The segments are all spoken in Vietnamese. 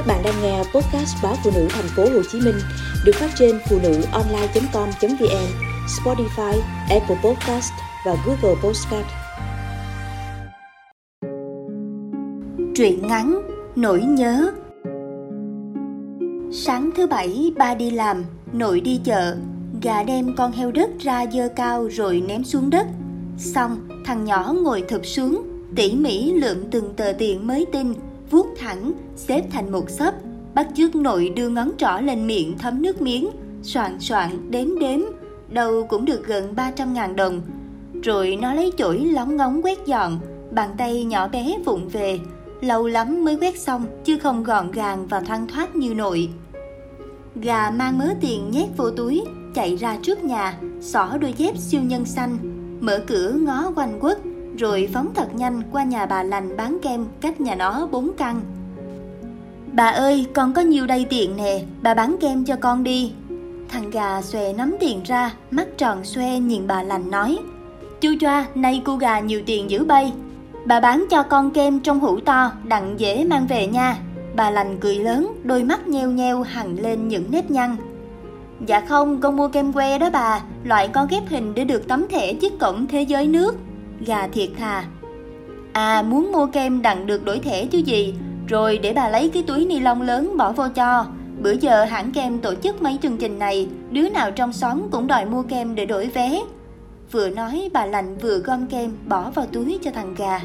Các bạn đang nghe podcast báo phụ nữ thành phố Hồ Chí Minh được phát trên phụ nữ online.com.vn, Spotify, Apple Podcast và Google Podcast. Truyện ngắn Nỗi nhớ Sáng thứ bảy ba đi làm, nội đi chợ, gà đem con heo đất ra dơ cao rồi ném xuống đất. Xong, thằng nhỏ ngồi thụp xuống, tỉ mỉ lượm từng tờ tiền mới tin vuốt thẳng, xếp thành một xấp, bắt chước nội đưa ngón trỏ lên miệng thấm nước miếng, soạn soạn đếm đếm, đâu cũng được gần 300 ngàn đồng. Rồi nó lấy chổi lóng ngóng quét dọn, bàn tay nhỏ bé vụng về, lâu lắm mới quét xong chứ không gọn gàng và thoăn thoát như nội. Gà mang mớ tiền nhét vô túi, chạy ra trước nhà, xỏ đôi dép siêu nhân xanh, mở cửa ngó quanh quất, rồi phóng thật nhanh qua nhà bà lành bán kem cách nhà nó bốn căn. Bà ơi, con có nhiều đây tiền nè, bà bán kem cho con đi. Thằng gà xòe nắm tiền ra, mắt tròn xoe nhìn bà lành nói. Chú choa, nay cô gà nhiều tiền dữ bay. Bà bán cho con kem trong hũ to, đặng dễ mang về nha. Bà lành cười lớn, đôi mắt nheo nheo hằn lên những nếp nhăn. Dạ không, con mua kem que đó bà, loại con ghép hình để được tấm thẻ chiếc cổng thế giới nước gà thiệt thà. À muốn mua kem đặng được đổi thẻ chứ gì, rồi để bà lấy cái túi ni lông lớn bỏ vô cho. Bữa giờ hãng kem tổ chức mấy chương trình này, đứa nào trong xóm cũng đòi mua kem để đổi vé. Vừa nói bà lành vừa gom kem bỏ vào túi cho thằng gà.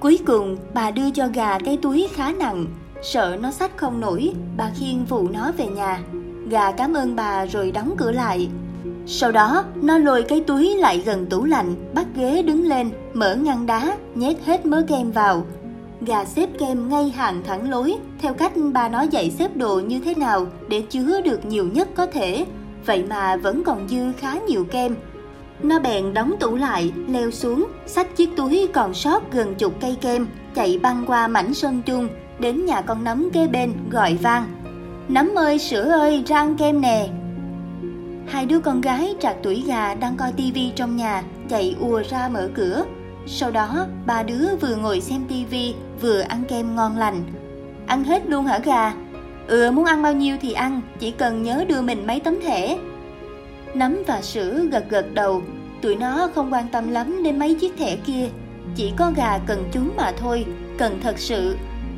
Cuối cùng bà đưa cho gà cái túi khá nặng, sợ nó xách không nổi, bà khiêng vụ nó về nhà. Gà cảm ơn bà rồi đóng cửa lại, sau đó, nó lôi cái túi lại gần tủ lạnh, bắt ghế đứng lên, mở ngăn đá, nhét hết mớ kem vào. Gà xếp kem ngay hàng thẳng lối, theo cách bà nói dạy xếp đồ như thế nào để chứa được nhiều nhất có thể. Vậy mà vẫn còn dư khá nhiều kem. Nó bèn đóng tủ lại, leo xuống, xách chiếc túi còn sót gần chục cây kem, chạy băng qua mảnh sân chung, đến nhà con nấm kế bên, gọi vang. Nấm ơi, sữa ơi, ra ăn kem nè, Hai đứa con gái trạc tuổi gà đang coi tivi trong nhà, chạy ùa ra mở cửa. Sau đó, ba đứa vừa ngồi xem tivi, vừa ăn kem ngon lành. Ăn hết luôn hả gà? Ừ, muốn ăn bao nhiêu thì ăn, chỉ cần nhớ đưa mình mấy tấm thẻ. Nấm và sữa gật gật đầu, tụi nó không quan tâm lắm đến mấy chiếc thẻ kia. Chỉ có gà cần chúng mà thôi, cần thật sự.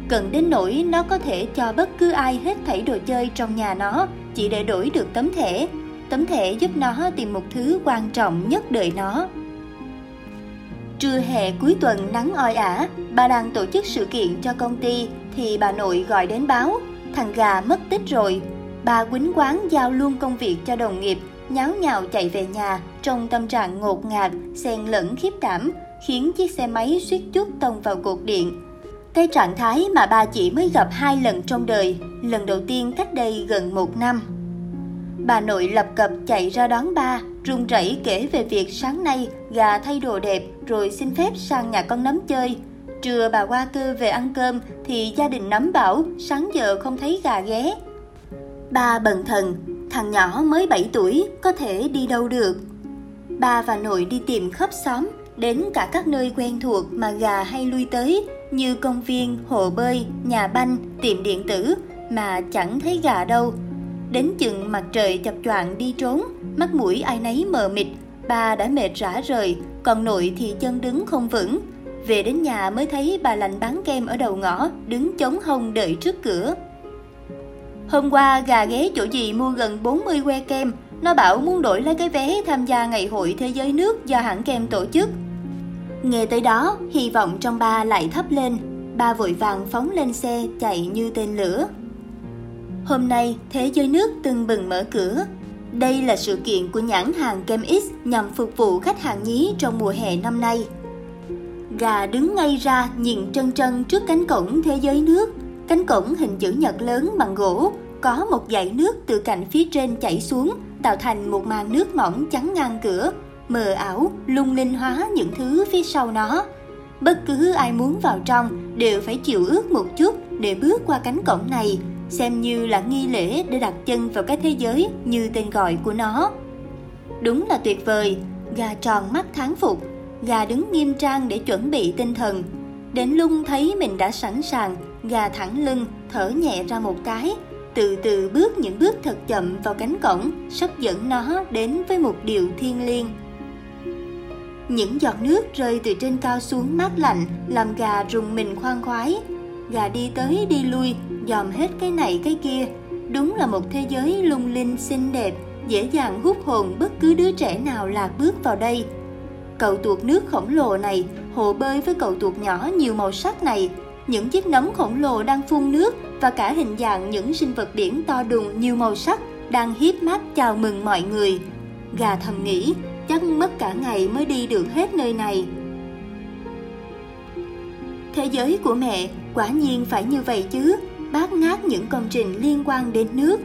Cần đến nỗi nó có thể cho bất cứ ai hết thảy đồ chơi trong nhà nó chỉ để đổi được tấm thẻ tấm thẻ giúp nó tìm một thứ quan trọng nhất đời nó. Trưa hè cuối tuần nắng oi ả, bà đang tổ chức sự kiện cho công ty thì bà nội gọi đến báo, thằng gà mất tích rồi. Bà quýnh quán giao luôn công việc cho đồng nghiệp, nháo nhào chạy về nhà trong tâm trạng ngột ngạt, xen lẫn khiếp đảm, khiến chiếc xe máy suýt chút tông vào cột điện. Cái trạng thái mà bà chỉ mới gặp hai lần trong đời, lần đầu tiên cách đây gần một năm. Bà nội lập cập chạy ra đón ba, run rẩy kể về việc sáng nay gà thay đồ đẹp rồi xin phép sang nhà con nấm chơi. Trưa bà qua cơ về ăn cơm thì gia đình nấm bảo sáng giờ không thấy gà ghé. Ba bần thần, thằng nhỏ mới 7 tuổi có thể đi đâu được. Ba và nội đi tìm khắp xóm, đến cả các nơi quen thuộc mà gà hay lui tới như công viên, hồ bơi, nhà banh, tiệm điện tử mà chẳng thấy gà đâu. Đến chừng mặt trời chập choạng đi trốn, mắt mũi ai nấy mờ mịt, bà đã mệt rã rời, còn nội thì chân đứng không vững. Về đến nhà mới thấy bà lành bán kem ở đầu ngõ, đứng chống hông đợi trước cửa. Hôm qua gà ghé chỗ gì mua gần 40 que kem, nó bảo muốn đổi lấy cái vé tham gia ngày hội thế giới nước do hãng kem tổ chức. Nghe tới đó, hy vọng trong ba lại thấp lên, ba vội vàng phóng lên xe chạy như tên lửa. Hôm nay, Thế giới nước từng bừng mở cửa. Đây là sự kiện của nhãn hàng Kem X nhằm phục vụ khách hàng nhí trong mùa hè năm nay. Gà đứng ngay ra nhìn trân trân trước cánh cổng thế giới nước. Cánh cổng hình chữ nhật lớn bằng gỗ, có một dải nước từ cạnh phía trên chảy xuống, tạo thành một màn nước mỏng chắn ngang cửa, mờ ảo, lung linh hóa những thứ phía sau nó. Bất cứ ai muốn vào trong đều phải chịu ước một chút để bước qua cánh cổng này xem như là nghi lễ để đặt chân vào cái thế giới như tên gọi của nó. Đúng là tuyệt vời, gà tròn mắt tháng phục, gà đứng nghiêm trang để chuẩn bị tinh thần. Đến lung thấy mình đã sẵn sàng, gà thẳng lưng, thở nhẹ ra một cái, từ từ bước những bước thật chậm vào cánh cổng, sắp dẫn nó đến với một điều thiêng liêng. Những giọt nước rơi từ trên cao xuống mát lạnh, làm gà rùng mình khoan khoái. Gà đi tới đi lui, dòm hết cái này cái kia. Đúng là một thế giới lung linh xinh đẹp, dễ dàng hút hồn bất cứ đứa trẻ nào lạc bước vào đây. Cậu tuột nước khổng lồ này, hồ bơi với cậu tuột nhỏ nhiều màu sắc này, những chiếc nấm khổng lồ đang phun nước và cả hình dạng những sinh vật biển to đùng nhiều màu sắc đang hiếp mắt chào mừng mọi người. Gà thầm nghĩ, chắc mất cả ngày mới đi được hết nơi này. Thế giới của mẹ quả nhiên phải như vậy chứ, bát ngát những công trình liên quan đến nước.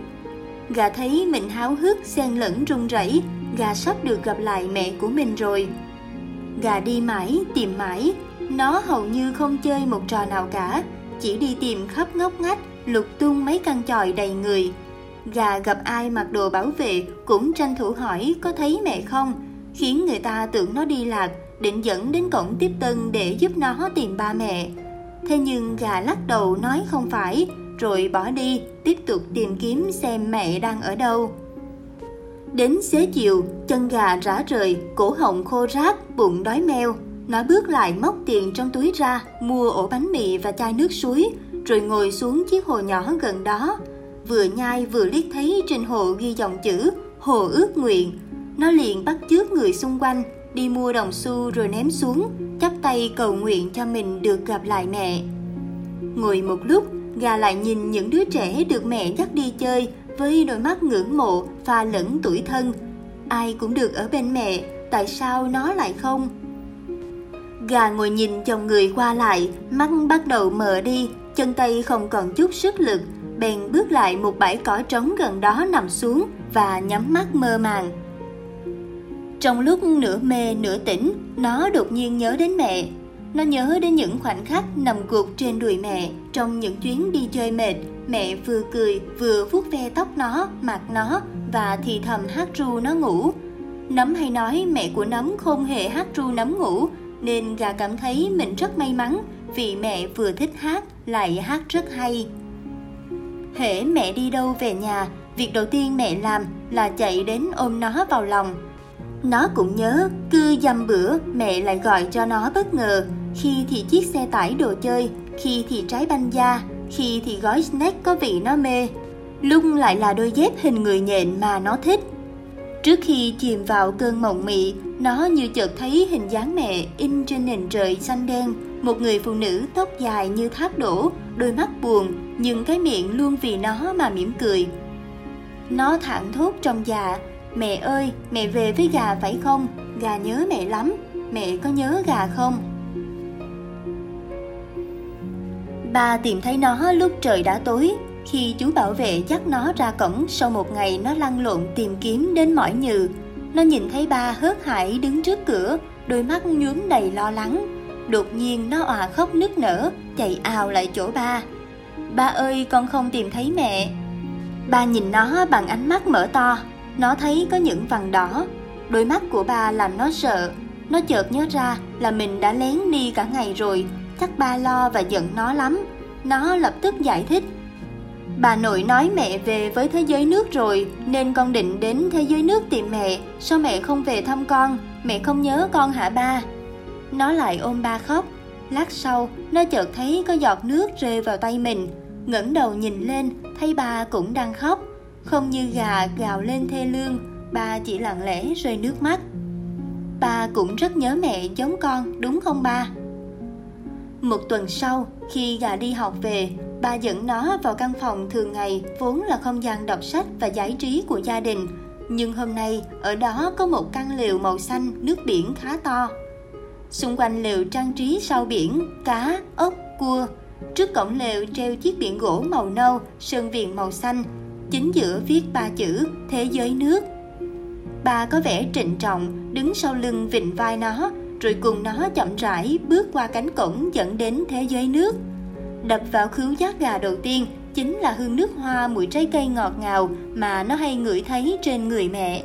Gà thấy mình háo hức xen lẫn run rẩy, gà sắp được gặp lại mẹ của mình rồi. Gà đi mãi, tìm mãi, nó hầu như không chơi một trò nào cả, chỉ đi tìm khắp ngóc ngách, lục tung mấy căn chòi đầy người. Gà gặp ai mặc đồ bảo vệ cũng tranh thủ hỏi có thấy mẹ không, khiến người ta tưởng nó đi lạc, định dẫn đến cổng tiếp tân để giúp nó tìm ba mẹ. Thế nhưng gà lắc đầu nói không phải, rồi bỏ đi, tiếp tục tìm kiếm xem mẹ đang ở đâu. Đến xế chiều, chân gà rã rời, cổ họng khô ráp, bụng đói meo. Nó bước lại móc tiền trong túi ra, mua ổ bánh mì và chai nước suối, rồi ngồi xuống chiếc hồ nhỏ gần đó. Vừa nhai vừa liếc thấy trên hồ ghi dòng chữ Hồ ước nguyện. Nó liền bắt chước người xung quanh, đi mua đồng xu rồi ném xuống, chắp tay cầu nguyện cho mình được gặp lại mẹ. Ngồi một lúc, gà lại nhìn những đứa trẻ được mẹ dắt đi chơi với đôi mắt ngưỡng mộ và lẫn tuổi thân. Ai cũng được ở bên mẹ, tại sao nó lại không? Gà ngồi nhìn chồng người qua lại, mắt bắt đầu mờ đi, chân tay không còn chút sức lực, bèn bước lại một bãi cỏ trống gần đó nằm xuống và nhắm mắt mơ màng. Trong lúc nửa mê nửa tỉnh, nó đột nhiên nhớ đến mẹ. Nó nhớ đến những khoảnh khắc nằm gục trên đùi mẹ trong những chuyến đi chơi mệt. Mẹ vừa cười vừa vuốt ve tóc nó, mặt nó và thì thầm hát ru nó ngủ. Nấm hay nói mẹ của nấm không hề hát ru nấm ngủ nên gà cảm thấy mình rất may mắn vì mẹ vừa thích hát lại hát rất hay. Hễ mẹ đi đâu về nhà, việc đầu tiên mẹ làm là chạy đến ôm nó vào lòng. Nó cũng nhớ, cứ dăm bữa mẹ lại gọi cho nó bất ngờ, khi thì chiếc xe tải đồ chơi, khi thì trái banh da, khi thì gói snack có vị nó mê, Lung lại là đôi dép hình người nhện mà nó thích. Trước khi chìm vào cơn mộng mị, nó như chợt thấy hình dáng mẹ in trên nền trời xanh đen, một người phụ nữ tóc dài như thác đổ, đôi mắt buồn, nhưng cái miệng luôn vì nó mà mỉm cười. Nó thẳng thốt trong dạ, mẹ ơi, mẹ về với gà phải không? Gà nhớ mẹ lắm, mẹ có nhớ gà không? Ba tìm thấy nó lúc trời đã tối, khi chú bảo vệ dắt nó ra cổng sau một ngày nó lăn lộn tìm kiếm đến mỏi nhừ. Nó nhìn thấy ba hớt hải đứng trước cửa, đôi mắt nhuốm đầy lo lắng. Đột nhiên nó òa khóc nức nở, chạy ào lại chỗ ba. Ba ơi, con không tìm thấy mẹ. Ba nhìn nó bằng ánh mắt mở to, nó thấy có những vằn đỏ. Đôi mắt của ba làm nó sợ. Nó chợt nhớ ra là mình đã lén đi cả ngày rồi, chắc ba lo và giận nó lắm. Nó lập tức giải thích. Bà nội nói mẹ về với thế giới nước rồi Nên con định đến thế giới nước tìm mẹ. Sao mẹ không về thăm con? Mẹ không nhớ con hả ba? Nó lại ôm ba khóc. Lát sau nó chợt thấy có giọt nước rơi vào tay mình. ngẩng đầu nhìn lên Thấy ba cũng đang khóc. Không như gà gào lên thê lương Ba chỉ lặng lẽ rơi nước mắt Ba cũng rất nhớ mẹ giống con đúng không ba Một tuần sau khi gà đi học về ba dẫn nó vào căn phòng thường ngày vốn là không gian đọc sách và giải trí của gia đình. Nhưng hôm nay ở đó có một căn lều màu xanh nước biển khá to. Xung quanh lều trang trí sau biển, cá, ốc, cua. Trước cổng lều treo chiếc biển gỗ màu nâu, sơn viền màu xanh. Chính giữa viết ba chữ Thế giới nước. Bà có vẻ trịnh trọng, đứng sau lưng vịnh vai nó, rồi cùng nó chậm rãi bước qua cánh cổng dẫn đến thế giới nước đập vào khứu giác gà đầu tiên chính là hương nước hoa mùi trái cây ngọt ngào mà nó hay ngửi thấy trên người mẹ.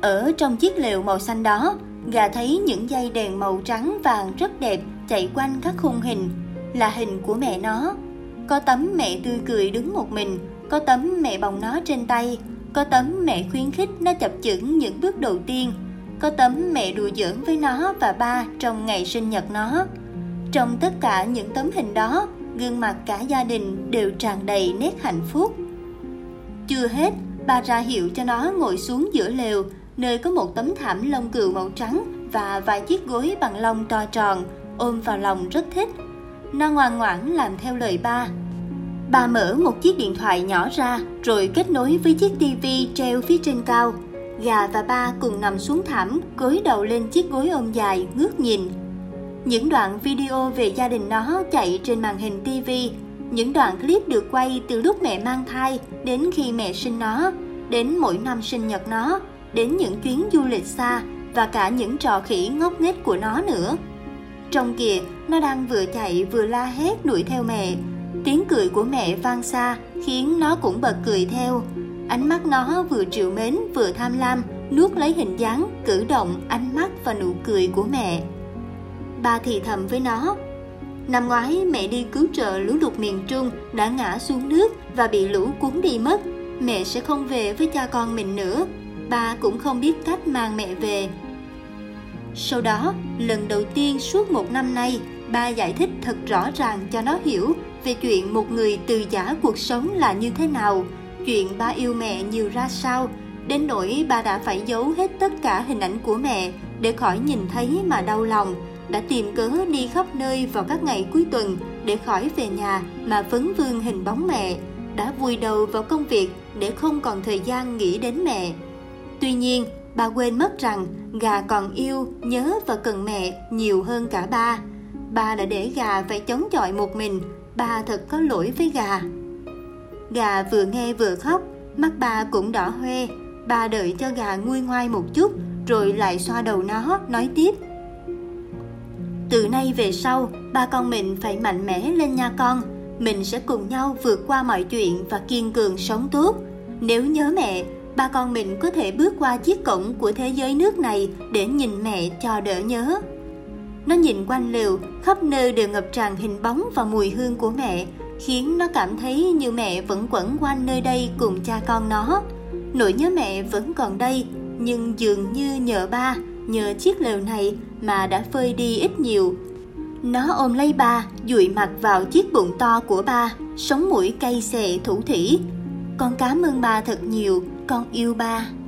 Ở trong chiếc lều màu xanh đó, gà thấy những dây đèn màu trắng vàng rất đẹp chạy quanh các khung hình. là hình của mẹ nó. Có tấm mẹ tươi cười đứng một mình, có tấm mẹ bồng nó trên tay, có tấm mẹ khuyến khích nó chập chững những bước đầu tiên, có tấm mẹ đùa giỡn với nó và ba trong ngày sinh nhật nó. Trong tất cả những tấm hình đó, gương mặt cả gia đình đều tràn đầy nét hạnh phúc. Chưa hết, bà ra hiệu cho nó ngồi xuống giữa lều, nơi có một tấm thảm lông cừu màu trắng và vài chiếc gối bằng lông to tròn, ôm vào lòng rất thích. Nó ngoan ngoãn làm theo lời ba. Bà mở một chiếc điện thoại nhỏ ra rồi kết nối với chiếc tivi treo phía trên cao. Gà và ba cùng nằm xuống thảm, gối đầu lên chiếc gối ôm dài, ngước nhìn. Những đoạn video về gia đình nó chạy trên màn hình tivi những đoạn clip được quay từ lúc mẹ mang thai đến khi mẹ sinh nó, đến mỗi năm sinh nhật nó, đến những chuyến du lịch xa và cả những trò khỉ ngốc nghếch của nó nữa. Trong kìa, nó đang vừa chạy vừa la hét đuổi theo mẹ. Tiếng cười của mẹ vang xa khiến nó cũng bật cười theo. Ánh mắt nó vừa triệu mến vừa tham lam, nuốt lấy hình dáng, cử động, ánh mắt và nụ cười của mẹ. Ba thì thầm với nó, Năm ngoái mẹ đi cứu trợ lũ lụt miền Trung đã ngã xuống nước và bị lũ cuốn đi mất. Mẹ sẽ không về với cha con mình nữa. Ba cũng không biết cách mang mẹ về. Sau đó, lần đầu tiên suốt một năm nay, ba giải thích thật rõ ràng cho nó hiểu về chuyện một người từ giả cuộc sống là như thế nào, chuyện ba yêu mẹ nhiều ra sao, đến nỗi ba đã phải giấu hết tất cả hình ảnh của mẹ để khỏi nhìn thấy mà đau lòng đã tìm cớ đi khắp nơi vào các ngày cuối tuần để khỏi về nhà mà vấn vương hình bóng mẹ, đã vùi đầu vào công việc để không còn thời gian nghĩ đến mẹ. Tuy nhiên, bà quên mất rằng gà còn yêu, nhớ và cần mẹ nhiều hơn cả ba. Bà đã để gà phải chống chọi một mình, bà thật có lỗi với gà. Gà vừa nghe vừa khóc, mắt bà cũng đỏ hoe. Bà đợi cho gà nguôi ngoai một chút, rồi lại xoa đầu nó, nói tiếp – từ nay về sau, ba con mình phải mạnh mẽ lên nha con. Mình sẽ cùng nhau vượt qua mọi chuyện và kiên cường sống tốt. Nếu nhớ mẹ, ba con mình có thể bước qua chiếc cổng của thế giới nước này để nhìn mẹ cho đỡ nhớ. Nó nhìn quanh lều, khắp nơi đều ngập tràn hình bóng và mùi hương của mẹ, khiến nó cảm thấy như mẹ vẫn quẩn quanh nơi đây cùng cha con nó. Nỗi nhớ mẹ vẫn còn đây, nhưng dường như nhờ ba, nhờ chiếc lều này mà đã phơi đi ít nhiều. Nó ôm lấy ba, dụi mặt vào chiếc bụng to của ba, sống mũi cay xè thủ thỉ. Con cảm ơn ba thật nhiều, con yêu ba.